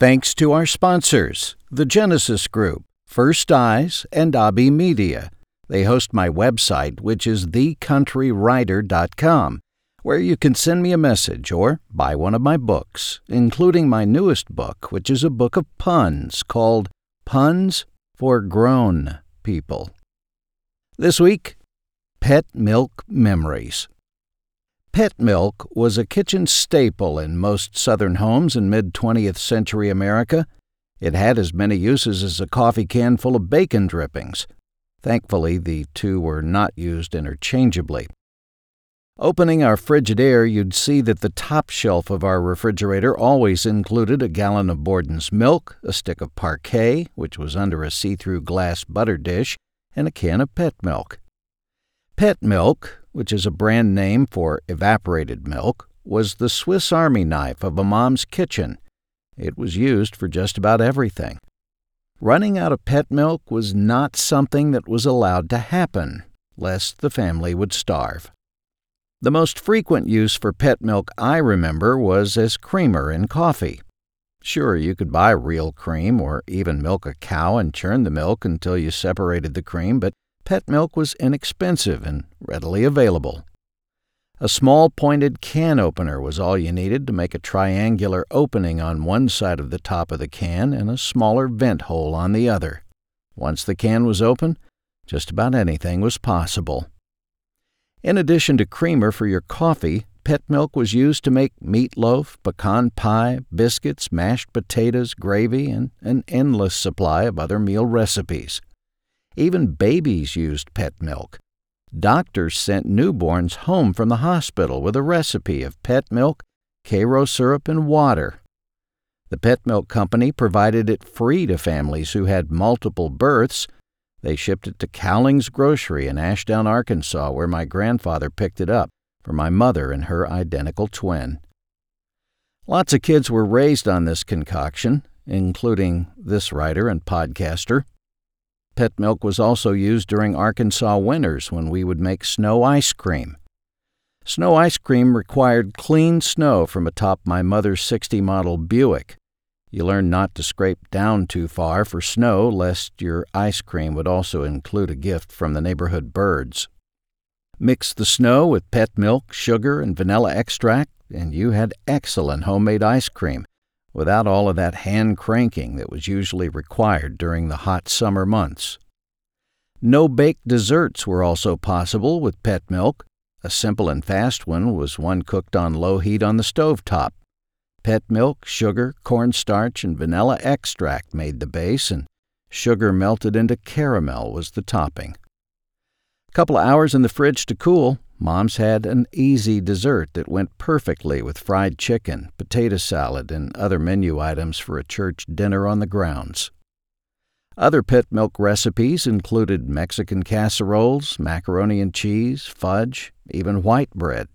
Thanks to our sponsors, the Genesis Group, First Eyes, and Abi Media. They host my website, which is thecountrywriter.com, where you can send me a message or buy one of my books, including my newest book, which is a book of puns called Puns for Grown People. This week, Pet Milk Memories. Pet milk was a kitchen staple in most Southern homes in mid 20th century America. It had as many uses as a coffee can full of bacon drippings. Thankfully, the two were not used interchangeably. Opening our Frigidaire, you'd see that the top shelf of our refrigerator always included a gallon of Borden's milk, a stick of Parkay, which was under a see through glass butter dish, and a can of pet milk. Pet milk, which is a brand name for evaporated milk, was the Swiss Army knife of a mom's kitchen. It was used for just about everything. Running out of pet milk was not something that was allowed to happen, lest the family would starve. The most frequent use for pet milk I remember was as creamer in coffee. Sure, you could buy real cream or even milk a cow and churn the milk until you separated the cream, but pet milk was inexpensive and readily available. A small pointed can opener was all you needed to make a triangular opening on one side of the top of the can and a smaller vent hole on the other. Once the can was open, just about anything was possible. In addition to creamer for your coffee, pet milk was used to make meatloaf, pecan pie, biscuits, mashed potatoes, gravy, and an endless supply of other meal recipes. Even babies used pet milk. Doctors sent newborns home from the hospital with a recipe of pet milk, Karo syrup, and water. The pet milk company provided it free to families who had multiple births. They shipped it to Cowling's Grocery in Ashdown, Arkansas, where my grandfather picked it up for my mother and her identical twin. Lots of kids were raised on this concoction, including this writer and podcaster. Pet milk was also used during Arkansas winters when we would make snow ice cream. Snow ice cream required clean snow from atop my mother's 60 model Buick. You learned not to scrape down too far for snow, lest your ice cream would also include a gift from the neighborhood birds. Mix the snow with pet milk, sugar, and vanilla extract, and you had excellent homemade ice cream without all of that hand cranking that was usually required during the hot summer months. No baked desserts were also possible with pet milk. A simple and fast one was one cooked on low heat on the stove top. Pet milk, sugar, cornstarch, and vanilla extract made the base, and sugar melted into caramel was the topping. Couple of hours in the fridge to cool, Mom's had an easy dessert that went perfectly with fried chicken, potato salad, and other menu items for a church dinner on the grounds. Other pet milk recipes included Mexican casseroles, macaroni and cheese, fudge, even white bread.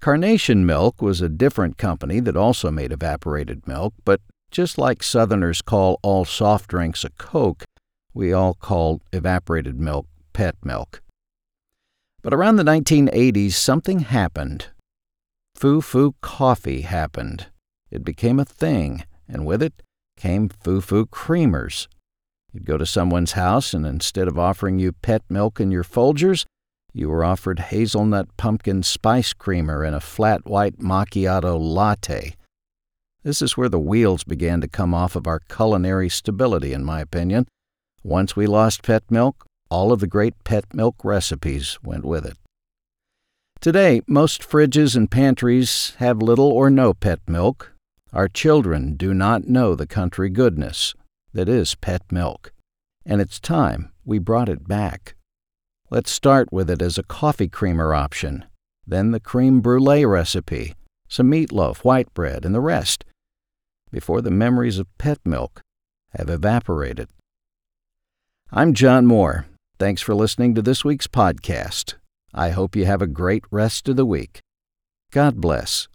Carnation Milk was a different company that also made evaporated milk, but just like Southerners call all soft drinks a Coke, we all call evaporated milk pet milk. But around the 1980s, something happened. Foo Foo Coffee happened. It became a thing, and with it came Foo Foo Creamers. You'd go to someone's house, and instead of offering you pet milk in your Folgers, you were offered hazelnut pumpkin spice creamer in a flat white macchiato latte. This is where the wheels began to come off of our culinary stability, in my opinion. Once we lost pet milk, all of the great pet milk recipes went with it. Today, most fridges and pantries have little or no pet milk. Our children do not know the country goodness that is pet milk, and it's time we brought it back. Let's start with it as a coffee creamer option, then the cream brulee recipe, some meatloaf, white bread, and the rest, before the memories of pet milk have evaporated. I'm John Moore. Thanks for listening to this week's podcast. I hope you have a great rest of the week. God bless.